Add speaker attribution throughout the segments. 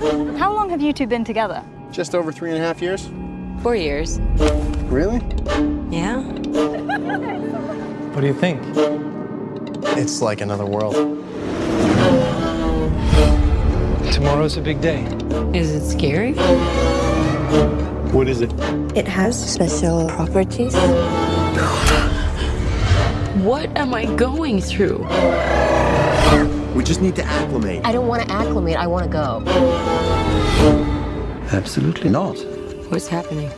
Speaker 1: How long have you two been together?
Speaker 2: Just over three and a half years.
Speaker 3: Four years.
Speaker 2: Really?
Speaker 3: Yeah.
Speaker 4: What do you think?
Speaker 2: It's like another world.
Speaker 4: Tomorrow's a big day.
Speaker 3: Is it scary?
Speaker 2: What is it?
Speaker 5: It has special properties.
Speaker 3: What am I going through?
Speaker 2: We just need to acclimate.
Speaker 6: I don't want to acclimate. I want to go.
Speaker 7: Absolutely not.
Speaker 3: What's happening?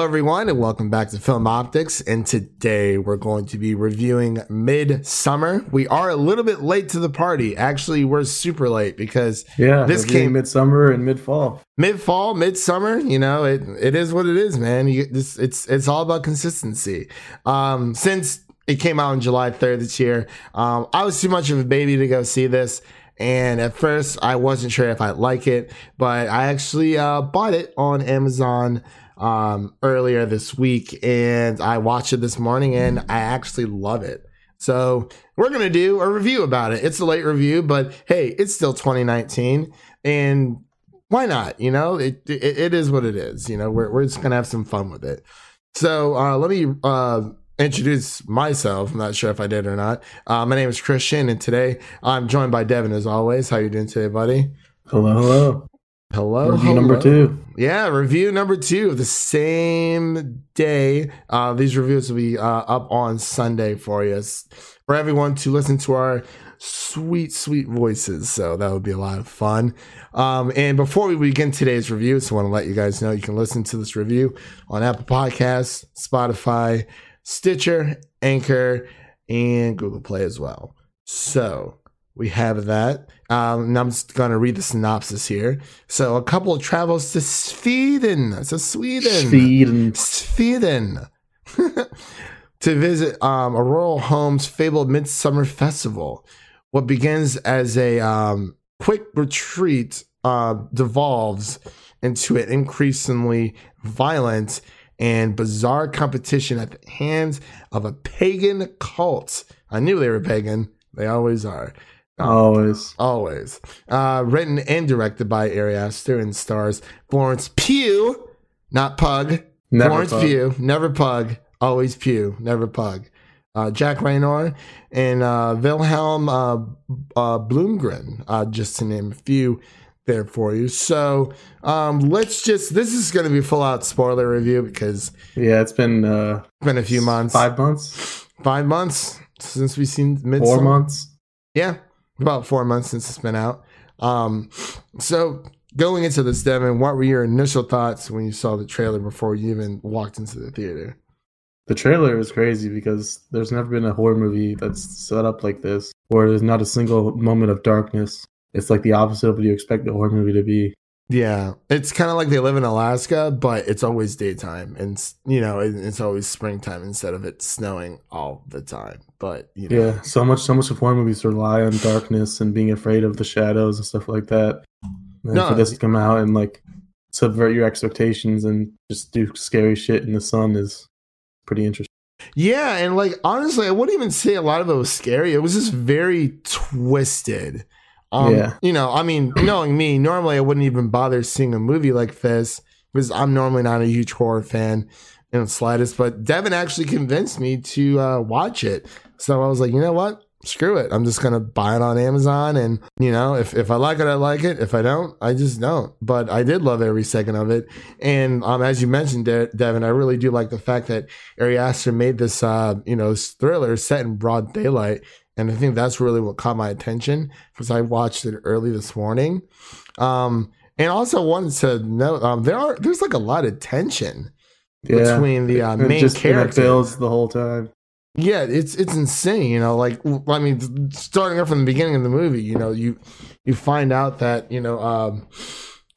Speaker 8: Hello, everyone, and welcome back to Film Optics. And today we're going to be reviewing Midsommar. We are a little bit late to the party. Actually, we're super late because
Speaker 9: Yeah,
Speaker 8: this came
Speaker 9: midsummer and mid fall.
Speaker 8: mid fall, midsummer. You know, it it is what it is, man. You, this it's it's all about consistency. Um, since it came out on July third this year, um, I was too much of a baby to go see this. And at first, I wasn't sure if I'd like it, but I actually uh, bought it on Amazon um, earlier this week, and I watched it this morning, and I actually love it. So we're gonna do a review about it. It's a late review, but hey, it's still 2019, and why not? You know, it it, it is what it is. You know, we're we're just gonna have some fun with it. So uh, let me uh, introduce myself. I'm not sure if I did or not. Uh, my name is Christian, and today I'm joined by Devin as always. How you doing today, buddy?
Speaker 9: Hello, hello.
Speaker 8: Hello,
Speaker 9: Review number two.
Speaker 8: Yeah, review number two the same day. Uh, these reviews will be uh, up on Sunday for you, for everyone to listen to our sweet, sweet voices. So that would be a lot of fun. Um, and before we begin today's review, so I want to let you guys know you can listen to this review on Apple Podcasts, Spotify, Stitcher, Anchor, and Google Play as well. So we have that. Um, and I'm just going to read the synopsis here. So a couple travels to Sweden. So Sweden.
Speaker 9: Sweden.
Speaker 8: Sweden. to visit um, a rural home's fabled midsummer festival. What begins as a um, quick retreat uh, devolves into an increasingly violent and bizarre competition at the hands of a pagan cult. I knew they were pagan. They always are.
Speaker 9: Always.
Speaker 8: Always. Uh, written and directed by Ari Aster and stars Florence Pugh, not Pug.
Speaker 9: Never
Speaker 8: Florence
Speaker 9: Pug.
Speaker 8: Pugh, never Pug, always Pugh, never Pug. Uh, Jack Reynor and uh, Vilhelm uh, uh, Blomgren, uh, just to name a few there for you. So um, let's just, this is going to be full out spoiler review because
Speaker 9: Yeah, it's been uh,
Speaker 8: been a few months.
Speaker 9: five months,
Speaker 8: Five months since we've seen Midsommar.
Speaker 9: four months.
Speaker 8: Yeah, about four months since it's been out. Um, so going into this, Devin, what were your initial thoughts when you saw the trailer before you even walked into the theater?
Speaker 9: The trailer is crazy because there's never been a horror movie that's set up like this, where there's not a single moment of darkness. It's like the opposite of what you expect a horror movie to be.
Speaker 8: Yeah, it's kind of like they live in Alaska, but it's always daytime, and you know it- it's always springtime instead of it snowing all the time. But you know,
Speaker 9: Yeah, so much, so much of horror movies rely on darkness and being afraid of the shadows and stuff like that. And
Speaker 8: No.
Speaker 9: for this to come out and like subvert your expectations and just do scary shit in the sun is pretty interesting.
Speaker 8: Yeah, and like honestly, I wouldn't even say a lot of it was scary. It was just very twisted. Um,
Speaker 9: Yeah.
Speaker 8: You know, I mean, knowing me, normally I wouldn't even bother seeing a movie like this because I'm normally not a huge horror fan in the slightest. But Devin actually convinced me to uh, watch it. So I was like, you know what? Screw it. I'm just gonna buy it on Amazon, and you know, if if I like it, I like it. If I don't, I just don't. But I did love every second of it. And um, as you mentioned, De- Devin, I really do like the fact that Ari Aster made this, uh, you know, thriller set in broad daylight. And I think that's really what caught my attention because I watched it early this morning. Um, and also wanted to note, um, there are, there's like a lot of tension
Speaker 9: Yeah.
Speaker 8: between the uh, main
Speaker 9: just builds the whole time.
Speaker 8: Yeah, it's it's insane. You know, like I mean, starting up from the beginning of the movie, you know, you you find out that you know, um,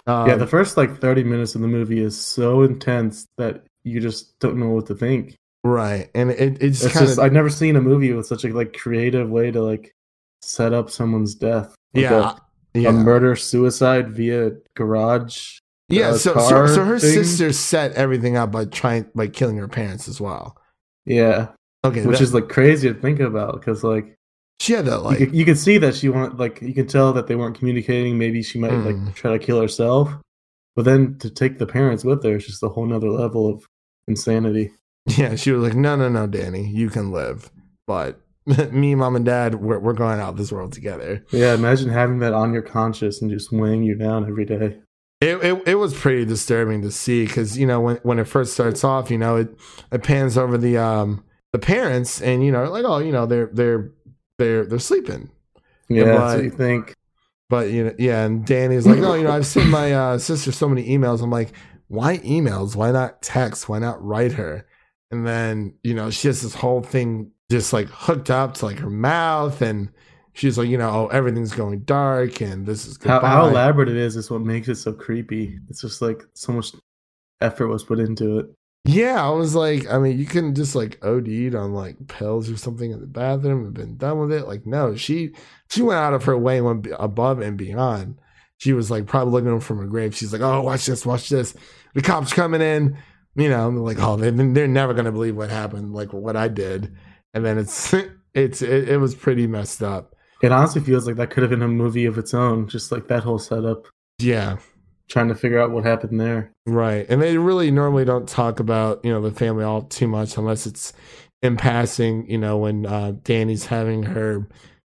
Speaker 8: um,
Speaker 9: yeah, the first like 30 minutes of the movie is so intense that you just don't know what to think.
Speaker 8: Right, and it, it's
Speaker 9: It's
Speaker 8: kind
Speaker 9: just I've never seen a movie with such a like creative way to like set up someone's death. Like
Speaker 8: yeah,
Speaker 9: a,
Speaker 8: yeah.
Speaker 9: a murder suicide via garage.
Speaker 8: Yeah,
Speaker 9: uh,
Speaker 8: so, so so her
Speaker 9: thing.
Speaker 8: sister set everything up by trying by killing her parents as well.
Speaker 9: Yeah,
Speaker 8: Okay,
Speaker 9: which
Speaker 8: that-
Speaker 9: is like crazy to think about because like
Speaker 8: she had that like
Speaker 9: you, could, you could see that she want like you can tell that they weren't communicating. Maybe she might
Speaker 8: Mm.
Speaker 9: like try to kill herself, but then to take the parents with her is just a whole nother level of insanity.
Speaker 8: Yeah, she was like, no, no, no, Danny, you can live. But me, mom, and dad, we're, we're going out this world together.
Speaker 9: Yeah, imagine having that on your conscience and just weighing you down every day.
Speaker 8: It, it, it was pretty disturbing to see because, you know, when, when it first starts off, you know, it, it pans over the um the parents and, you know, like, oh, you know, they're they're they're they're sleeping.
Speaker 9: Yeah, that's what you think.
Speaker 8: But you know, yeah, and Danny's like, oh, you know, I've sent my uh, sister so many emails. I'm like, why emails? Why not text? Why not write her? And then you know, she has this whole thing just like hooked up to like her mouth, and she's like, you know, oh, everything's going dark, and this is
Speaker 9: How, how elaborate it is is what makes it so creepy. It's just like so much effort was put into it.
Speaker 8: Yeah, I was like, I mean, you couldn't just like OD'd on like pills or something in the bathroom and been done with it. Like, no, she she went out of her way and went above and beyond. She was like probably looking from her grave. She's like, oh, watch this, watch this. The cops coming in, you know, like, oh, been, they're never gonna believe what happened, like what I did. And then it's it's it, it was pretty messed up.
Speaker 9: It honestly feels like that could have been a movie of its own, just like that whole setup,
Speaker 8: Yeah,
Speaker 9: trying to figure out what happened there.
Speaker 8: Right. And they really normally don't talk about, you know, the family all too much unless it's in passing, you know, when uh, Danny's having her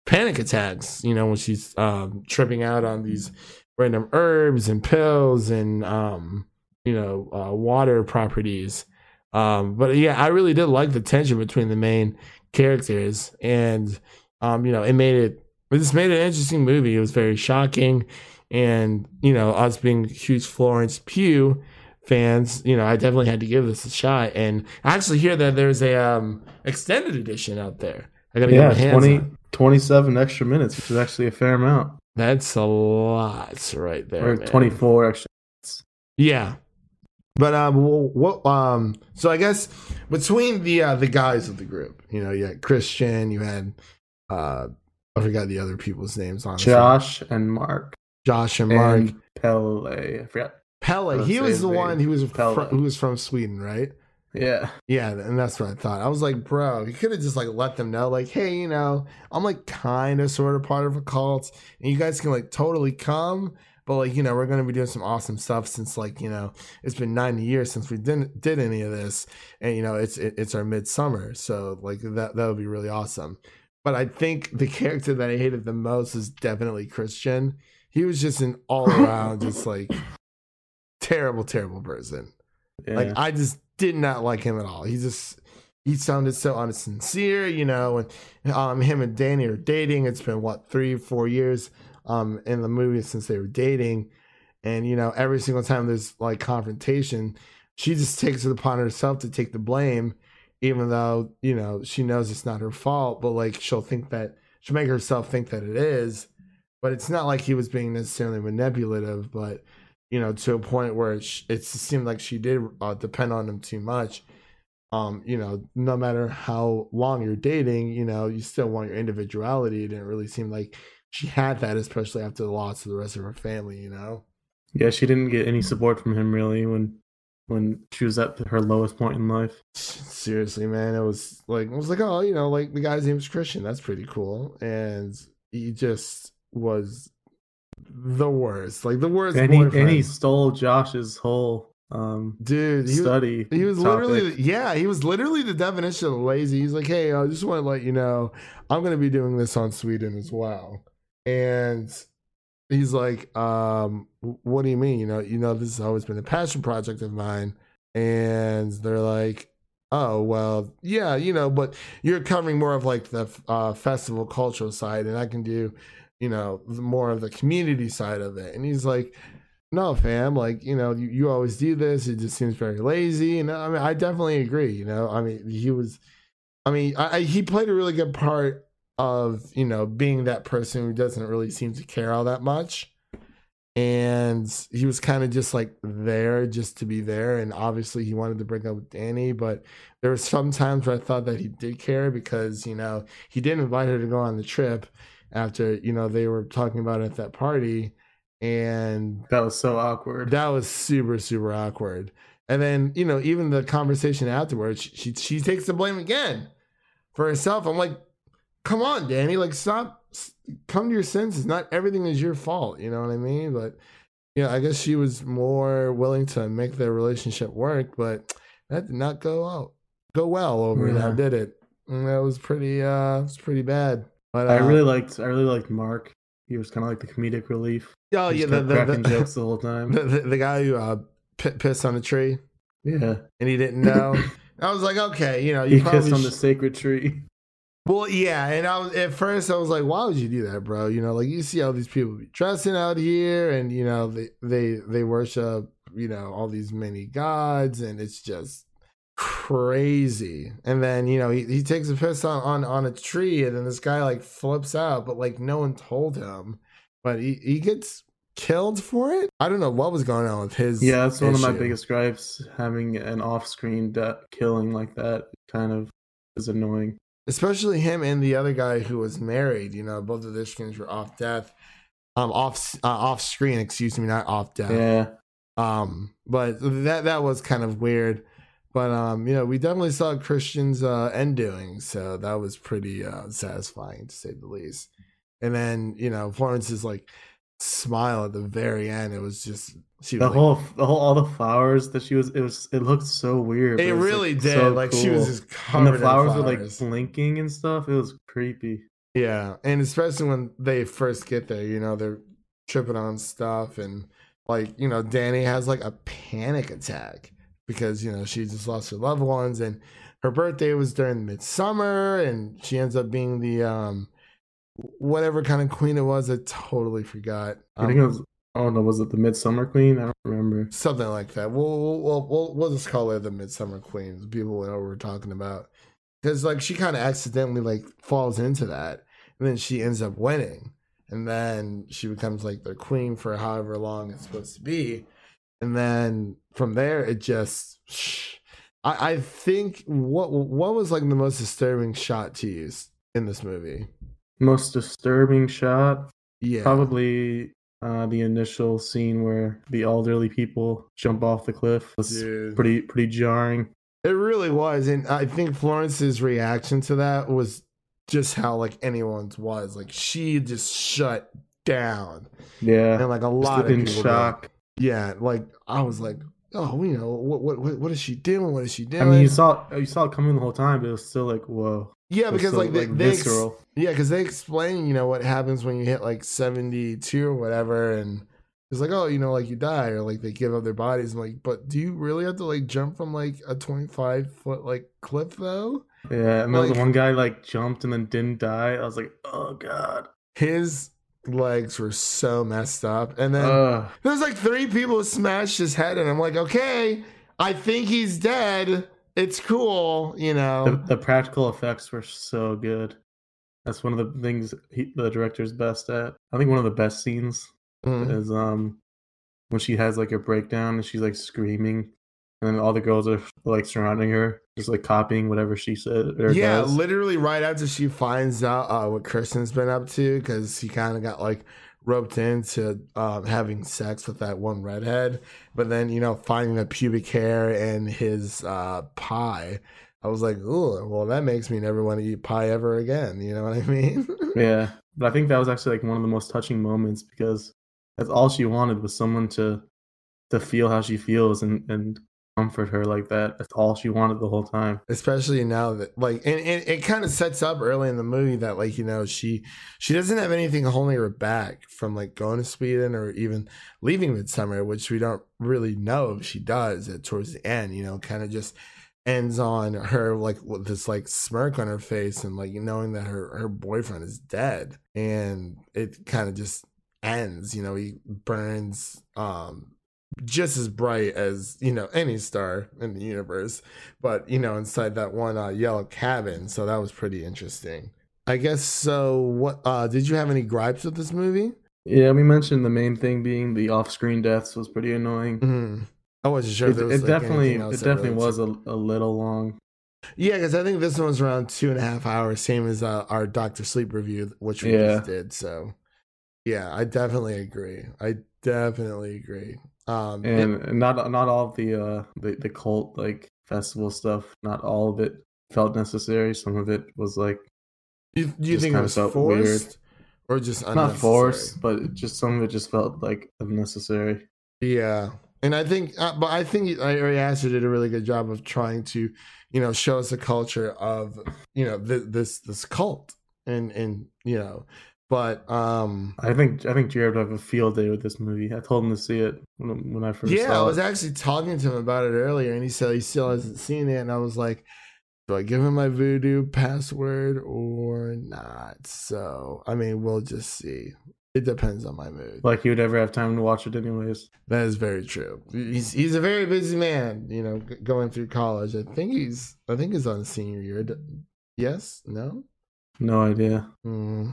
Speaker 8: panic attacks, you know, when she's um, tripping out on these random herbs and pills and, um, you know, uh, water properties. Um, but yeah, I really did like the tension between the main characters. And, um, you know, it made it, it just made it an interesting movie. It was very shocking. And, you know, us being huge Florence Pugh fans, you know, I definitely had to give this a shot. And I actually hear that there's a um extended edition out there. I gotta
Speaker 9: Yeah,
Speaker 8: get my hands
Speaker 9: 20,
Speaker 8: on.
Speaker 9: 27 extra minutes, which is actually a fair amount.
Speaker 8: That's a lot right there.
Speaker 9: or 24 extra.
Speaker 8: Yeah. But um what um so I guess between the uh the guys of the group, you know, you had Christian, you had uh I forgot the other people's names on
Speaker 9: Josh and Mark.
Speaker 8: Josh and Mark.
Speaker 9: And Pelle. I forgot. Pelle,
Speaker 8: he was the
Speaker 9: name.
Speaker 8: one who was
Speaker 9: Pelle.
Speaker 8: fr- who was from Sweden, right?
Speaker 9: Yeah.
Speaker 8: Yeah, and that's what I thought. I was like, bro, you could have just like let them know, like, hey, you know, I'm like kind of sort of part of a cult, and you guys can like totally come, but like, you know, we're gonna be doing some awesome stuff since like, you know, it's been 90 years since we didn't did any of this, and you know, it's it, it's our midsummer, so like that that would be really awesome. But I think the character that I hated the most is definitely Christian. He was just an all around, just like terrible, terrible person.
Speaker 9: yeah.
Speaker 8: Like I just did not like him at all. He just he sounded so unsincere, you know. And um, him and Danny are dating. It's been what three, four years um in the movie since they were dating, and you know every single time there's like confrontation, she just takes it upon herself to take the blame, even though you know she knows it's not her fault. But like she'll think that she'll make herself think that it is. But it's not like he was being necessarily manipulative, but you know, to a point where it, sh- it seemed like she did uh, depend on him too much. Um, you know, no matter how long you're dating, you know, you still want your individuality. It didn't really seem like she had that, especially after the loss of the rest of her family. You know,
Speaker 9: yeah, she didn't get any support from him really when when she was at her lowest point in life.
Speaker 8: seriously, man, it was like it was like, oh, you know, like the guy's name is Christian. That's pretty cool, and he just was the worst, like the worst.
Speaker 9: And he, and he stole Josh's whole um
Speaker 8: dude, he was,
Speaker 9: study.
Speaker 8: He was
Speaker 9: topic.
Speaker 8: literally, yeah, he was literally the definition of lazy. He's like, hey, I just want to let you know, I'm going to be doing this on Sweden as well. And he's like, um, what do you mean? You know, you know, this has always been a passion project of mine. And they're like, oh, well, yeah, you know, but you're covering more of like the uh, festival cultural side, and I can do, you know, more of the community side of it. And he's like, no, fam, like, you know, you, you always do this. It just seems very lazy. And I mean, I definitely agree. You know, I mean, he was, I mean, I, I, he played a really good part of, you know, being that person who doesn't really seem to care all that much. And he was kind of just like there just to be there. And obviously he wanted to break up with Danny, but there were some times where I thought that he did care because, you know, he didn't invite her to go on the trip after, you know, they were talking about it at that party. And
Speaker 9: That was so awkward.
Speaker 8: that was super, super awkward. And then, you know, even the conversation afterwards, she she takes the blame again. for herself. I'm like, come on, Danny, like stop, come to your senses. Not everything is your fault. You know what I mean? But you know, I guess she was more willing to make their relationship work, but that did not go out go well over
Speaker 9: Yeah.
Speaker 8: there, did it? And that was pretty uh it was pretty bad. But
Speaker 9: I
Speaker 8: uh,
Speaker 9: really liked I really liked Mark. He was kind of like the comedic relief.
Speaker 8: oh
Speaker 9: He
Speaker 8: yeah the the,
Speaker 9: cracking
Speaker 8: the,
Speaker 9: jokes the whole time.
Speaker 8: the, the, the guy who uh p- pissed on a tree
Speaker 9: Yeah,
Speaker 8: and he didn't know. I was like, okay, you know, you
Speaker 9: he
Speaker 8: probably
Speaker 9: kissed on the sacred tree.
Speaker 8: Well, yeah, and I was at first I was like, why would you do that, bro? You know, like you see all these people be dressing out here, and you know they they they worship you know all these many gods, and it's just crazy. And then you know he, he takes a piss on, on on a tree, and then this guy like flips out, but like no one told him, but he he gets killed for it. I don't know what was going on with his.
Speaker 9: Yeah, that's one of my biggest gripes. Having an off-screen de- killing like that kind of is annoying.
Speaker 8: especially him and the other guy who was married. You know, both of their screens were off death, um, off uh, off screen. Excuse me, not off death.
Speaker 9: Yeah,
Speaker 8: Um, but that that was kind of weird. But um, you know, we definitely saw Christian's uh, end doing, so that was pretty uh, satisfying to say the least. And then you know, Florence's like smile at the very end. It was just she
Speaker 9: the
Speaker 8: was like,
Speaker 9: whole, the whole, all the flowers that she was. It was. It looked so weird.
Speaker 8: it really
Speaker 9: like,
Speaker 8: did.
Speaker 9: so
Speaker 8: like she was
Speaker 9: cool.
Speaker 8: just
Speaker 9: and
Speaker 8: covered
Speaker 9: the flowers,
Speaker 8: in
Speaker 9: were like blinking and stuff. It was creepy.
Speaker 8: Yeah, and especially when they first get there, you know, they're tripping on stuff and like, you know, Danny has like a panic attack because, you know, she just lost her loved ones and her birthday was during midsummer and she ends up being the um whatever kind of queen it was, I totally forgot.
Speaker 9: I think it
Speaker 8: Um,
Speaker 9: was. Oh no, was it the Midsummer Queen? I don't remember.
Speaker 8: something like that. We'll we'll we'll, we'll, we'll just call her the Midsummer Queen. People will know what we're talking about because like she kind of accidentally like falls into that, and then she ends up winning, and then she becomes like the queen for however long it's supposed to be, and then from there it just. I, I think what what was like the most disturbing shot to use in this movie?
Speaker 9: Most disturbing shot,
Speaker 8: Yeah,
Speaker 9: probably uh, the initial scene where the elderly people jump off the cliff. was
Speaker 8: Dude.
Speaker 9: pretty pretty jarring.
Speaker 8: It really was, and I think Florence's reaction to that was just how like anyone's was. Like she just shut down,
Speaker 9: Yeah,
Speaker 8: and like a lot of
Speaker 9: in
Speaker 8: people.
Speaker 9: shock.
Speaker 8: Yeah, like I was like, oh, you know, what what what, is she doing? What is she doing?
Speaker 9: I mean, you saw you saw it coming the whole time, but it was still like whoa.
Speaker 8: yeah, because
Speaker 9: so,
Speaker 8: like they, they ex- yeah, because they explain, you know, what happens when you hit like seventy two or whatever, and it's like, oh, you know, like you die or like they give up their bodies. I'm like, but do you really have to like jump from like a twenty five foot like cliff though?
Speaker 9: Yeah, and
Speaker 8: Like-
Speaker 9: the one guy like jumped and then didn't die. I was like, oh god.
Speaker 8: his legs were so messed up. And then
Speaker 9: Ugh.
Speaker 8: there's like three people who smashed his head, and I'm like, okay, I think he's dead. It's cool, you
Speaker 9: the,
Speaker 8: know.
Speaker 9: the practical effects were so good. That's one of the things he, the director's best at. I think one of the best scenes
Speaker 8: Mm.
Speaker 9: is um when she has like a breakdown and she's like screaming, and then all the girls are like surrounding her, just like copying whatever she said. Or
Speaker 8: Yeah,
Speaker 9: does.
Speaker 8: literally right after she finds out uh, what Christian's been up to, because he kind of got like roped into um, having sex with that one redhead, but then you know finding the pubic hair in his uh, pie. I was like, oh, well, that makes me never want to eat pie ever again. You know what I mean?
Speaker 9: yeah. But I think that was actually like one of the most touching moments because that's all she wanted was someone to to feel how she feels and and comfort her like that. That's all she wanted the whole time.
Speaker 8: especially now that like and, and it kind of sets up early in the movie that like you know she she doesn't have anything holding her back from like going to sweden or even leaving midsummer which we don't really know if she does at towards the end you know kind of just ends on her like with this like smirk on her face and like knowing that her her boyfriend is dead and it kind of just ends you know he burns um just as bright as you know any star in the universe but you know inside that one uh, yellow cabin so that was pretty interesting i guess so what uh did you have any gripes with this movie
Speaker 9: Yeah, we mentioned the main thing being the off-screen deaths was pretty annoying.
Speaker 8: mm i wasn't sure
Speaker 9: It,
Speaker 8: there
Speaker 9: it
Speaker 8: like,
Speaker 9: definitely, it definitely
Speaker 8: really-
Speaker 9: was a, a little long.
Speaker 8: yeah because i think this one was around two and a half hours same as uh, our dr sleep review which we
Speaker 9: Yeah.
Speaker 8: just did so yeah i definitely agree i definitely agree um
Speaker 9: and, and not not all of the uh the, the cult like festival stuff not all of it felt necessary. Some of it was like
Speaker 8: you, do you think it
Speaker 9: kinda
Speaker 8: was
Speaker 9: felt
Speaker 8: forced
Speaker 9: weird.
Speaker 8: or just
Speaker 9: not forced, but just some of it just felt like unnecessary.
Speaker 8: Yeah, and I think, uh, but I think Ari Aster did a really good job of trying to, you know, show us a culture of, you know, th- this this cult, and and you know, but um,
Speaker 9: I think I think Jared would have a field day with this movie. I told him to see it when, when I first
Speaker 8: yeah, I was
Speaker 9: it.
Speaker 8: actually talking to him about it earlier, and he said he still hasn't seen it, and I was like, do I give him my Vudu password or not? So I mean, we'll just see. It depends on my mood.
Speaker 9: like you would ever have time to watch it anyways.
Speaker 8: That is very true. He's he's a very busy man, you know, going through college. I think he's I think he's on senior year. Yes? No?
Speaker 9: No idea.
Speaker 8: Hmm.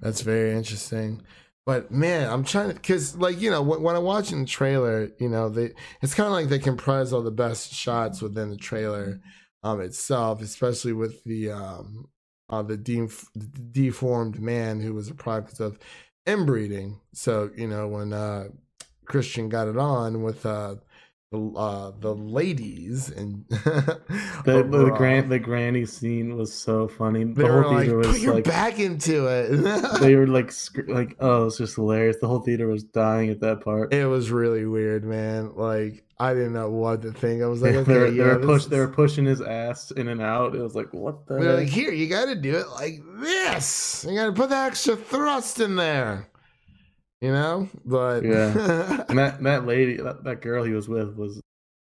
Speaker 8: That's very interesting. But man, I'm trying to because like you know when, I'm watching the trailer, you know they it's kind of like they comprise all the best shots within the trailer um itself, especially with the um uh the de- deformed man who was a product of inbreeding. So you know when uh Christian got it on with uh the uh the ladies and
Speaker 9: The, the grand the granny scene was so funny.
Speaker 8: they
Speaker 9: The whole
Speaker 8: like
Speaker 9: theater
Speaker 8: put
Speaker 9: was
Speaker 8: your
Speaker 9: like
Speaker 8: back into it.
Speaker 9: they were like sc- like oh it's just hilarious. The whole theater was dying at that part.
Speaker 8: It was really weird, man. Like I didn't know what to think. I was like,
Speaker 9: they,
Speaker 8: okay,
Speaker 9: were,
Speaker 8: yeah,
Speaker 9: they were push
Speaker 8: is-
Speaker 9: they were pushing his ass in and out. It was like what the
Speaker 8: They're like, here, you got to do it like this. You got to put the extra thrust in there. You know, but
Speaker 9: Yeah. That that lady that, that girl he was with was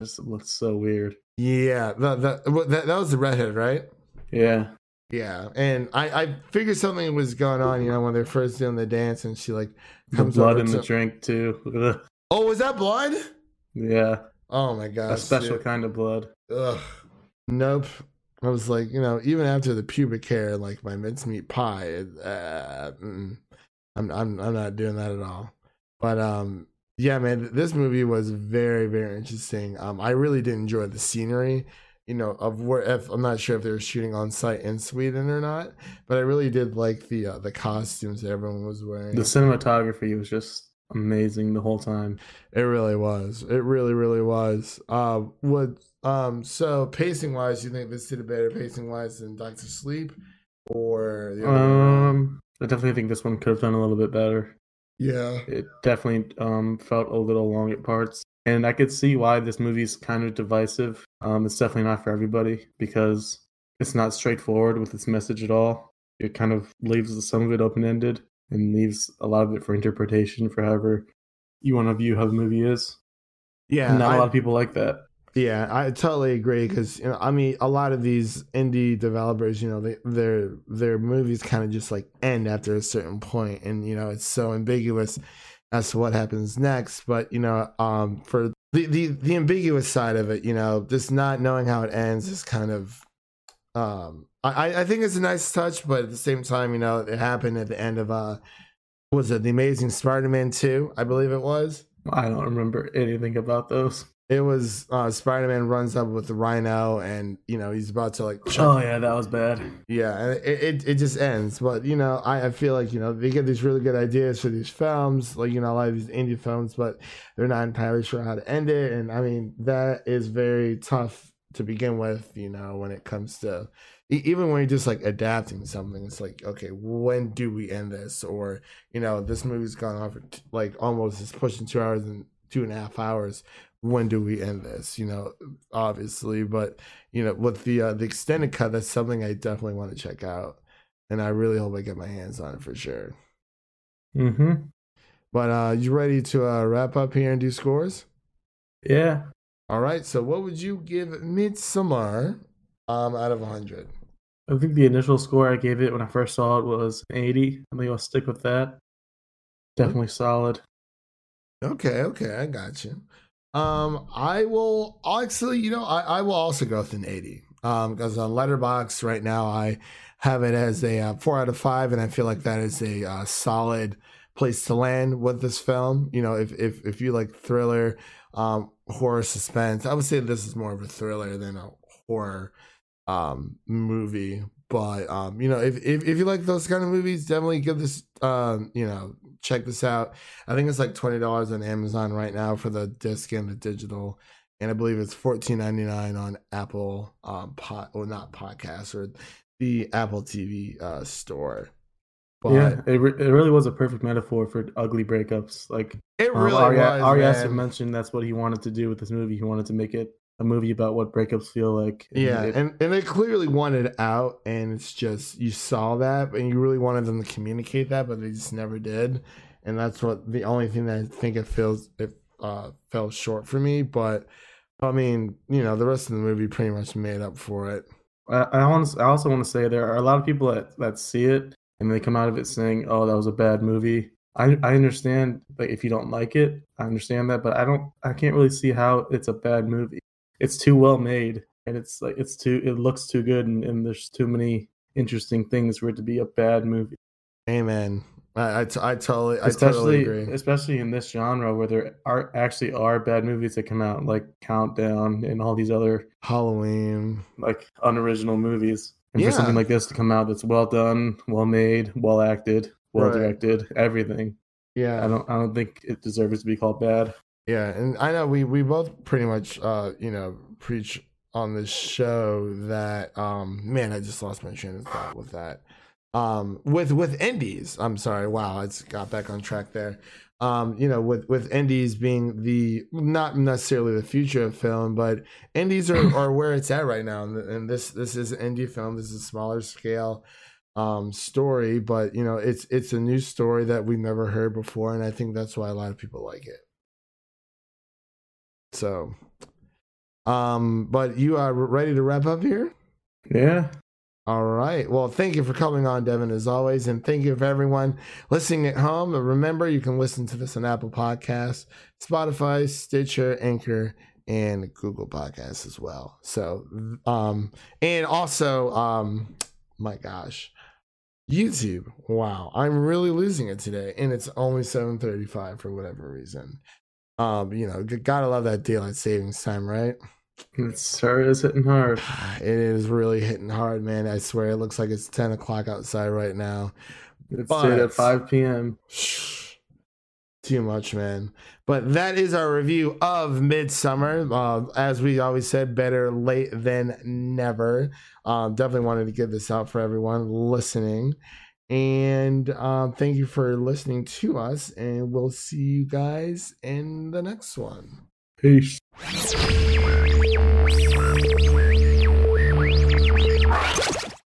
Speaker 9: just looked so weird.
Speaker 8: yeah, the, the, that that was the redhead, right?
Speaker 9: Yeah.
Speaker 8: Yeah, and I I figured something was going on. You know, when they're first doing the dance, and she like
Speaker 9: The
Speaker 8: comes
Speaker 9: blood
Speaker 8: over
Speaker 9: in
Speaker 8: to-
Speaker 9: the drink too.
Speaker 8: Oh, was that blood?
Speaker 9: yeah.
Speaker 8: Oh my god.
Speaker 9: A special
Speaker 8: dude.
Speaker 9: kind of blood.
Speaker 8: Ugh. Nope. I was like, you know, even after the pubic hair, like my mincemeat pie, uh, mm, I'm, I'm, I'm not doing that at all. But um, yeah, man, this movie was very, very interesting. Um, I really did enjoy the scenery. You know, of where if I'm not sure if they were shooting on site in Sweden or not, but I really did like the uh, the costumes that everyone was wearing.
Speaker 9: The cinematography was just amazing the whole time.
Speaker 8: It really was. It really, really was. Uh, what? Um. So pacing wise, you think this did a better pacing wise than Doctor Sleep, or the other?
Speaker 9: Um, I definitely think this one could have done a little bit better.
Speaker 8: yeah,
Speaker 9: It definitely um felt a little long at parts, and I could see why this movie's kind of divisive. Um, it's definitely not for everybody because it's not straightforward with its message at all. It kind of leaves some of it open ended and leaves a lot of it for interpretation for however you want to view how the movie is.
Speaker 8: yeah.
Speaker 9: And not a
Speaker 8: I-
Speaker 9: lot of people like that.
Speaker 8: Yeah, I totally agree because you know, I mean, a lot of these indie developers, you know, they, their their movies kind of just like end after a certain point, and you know, it's so ambiguous as to what happens next. But you know, um, for the the the ambiguous side of it, you know, just not knowing how it ends is kind of, um, I I think it's a nice touch, but at the same time, you know, it happened at the end of uh, was it the Amazing Spider-Man two? I believe it was.
Speaker 9: I don't remember anything about those.
Speaker 8: It was uh, Spider Man runs up with the Rhino, and you know he's about to like.
Speaker 9: Oh yeah, that was bad.
Speaker 8: yeah, and it, it it just ends. But you know, I, I feel like you know they get these really good ideas for these films, like you know a lot of these indie films, but they're not entirely sure how to end it. And I mean that is very tough to begin with. You know, when it comes to even when you're just like adapting something, it's like okay, when do we end this? Or you know, this movie's gone on for t- like almost it's pushing two hours and two and a half hours when do we end this you know obviously but you know with the uh, the extended cut that's something i definitely want to check out and i really hope i get my hands on it for sure
Speaker 9: Mm-hmm.
Speaker 8: but uh you ready to uh wrap up here and do scores
Speaker 9: Yeah.
Speaker 8: all right so what would you give Midsommar um out of 100
Speaker 9: I think the initial score I gave it when I first saw it was 80. I think I'll stick with that. Definitely solid.
Speaker 8: Okay, okay, I got you. Um, I will actually, you know, I, I will also go with an 80. Um, because on Letterboxd right now, I have it as a uh, four out of five, and I feel like that is a uh, solid place to land with this film. You know, if if if you like thriller, um, horror, suspense, I would say this is more of a thriller than a horror um movie but um you know if, if if you like those kind of movies definitely give this um you know check this out i think it's like $20 on amazon right now for the disc and the digital and I believe it's fourteen ninety nine on Apple um pot or not podcast or the Apple TV uh, store. But
Speaker 9: yeah, it, re- it really was a perfect metaphor for ugly breakups. Like
Speaker 8: it
Speaker 9: um,
Speaker 8: really
Speaker 9: Ari,
Speaker 8: was.
Speaker 9: Ari Aster mentioned that's what he wanted to do with this movie. He wanted to make it a movie about what breakups feel like. And
Speaker 8: Yeah,
Speaker 9: it-
Speaker 8: and, and they clearly wanted out, and it's just you saw that, and you really wanted them to communicate that, but they just never did, and that's what the only thing that I think it feels it uh fell short for me. But I mean, you know, the rest of the movie pretty much made up for it.
Speaker 9: I, I, want I also want to say there are a lot of people that, that see it and they come out of it saying, "Oh, that was a bad movie." I I understand like if you don't like it, I understand that, but I don't I can't really see how it's a bad movie. It's too well made and it's like it's too it looks too good and, and there's too many interesting things for it to be a bad movie.
Speaker 8: Amen. I I, t- I totally I
Speaker 9: especially
Speaker 8: totally agree.
Speaker 9: especially in this genre where there are actually are bad movies that come out like Countdown and all these other
Speaker 8: Halloween.
Speaker 9: like unoriginal movies. And
Speaker 8: Yeah.
Speaker 9: for something like this to come out that's well done, well made, well acted, well
Speaker 8: Right.
Speaker 9: directed, everything.
Speaker 8: Yeah,
Speaker 9: I don't I don't think it deserves to be called bad.
Speaker 8: Yeah, and I know we we both pretty much uh you know preach on this show that um man I just lost my train of thought with that. Um with with indies I'm sorry wow it's got back on track there. Um you know with with indies being the not necessarily the future of film but indies are, are where it's at right now and, and this this is an indie film this is a smaller scale um story but you know it's it's a new story that we've never heard before and I think that's why a lot of people like it so, um, but you are ready to wrap up here?
Speaker 9: Yeah.
Speaker 8: All right. Well, thank you for coming on, Devin, as always. And thank you for everyone listening at home. Remember, you can listen to this on Apple Podcasts, Spotify, Stitcher, Anchor, and Google Podcasts as well. So, um, and also, um, my gosh, YouTube. Wow. I'm really losing it today. And it's only 735 for whatever reason. Um, you know, gotta love that daylight savings time, right?
Speaker 9: It sure is hitting hard.
Speaker 8: It is really hitting hard, man. I swear it looks like it's 10 o'clock outside right now.
Speaker 9: It's
Speaker 8: But-
Speaker 9: at five PM.
Speaker 8: Too much, man. But that is our review of Midsommar. Uh, as we always said, better late than never. Um, definitely wanted to get this out for everyone listening. And um, thank you for listening to us. And we'll see you guys in the next one.
Speaker 9: Peace.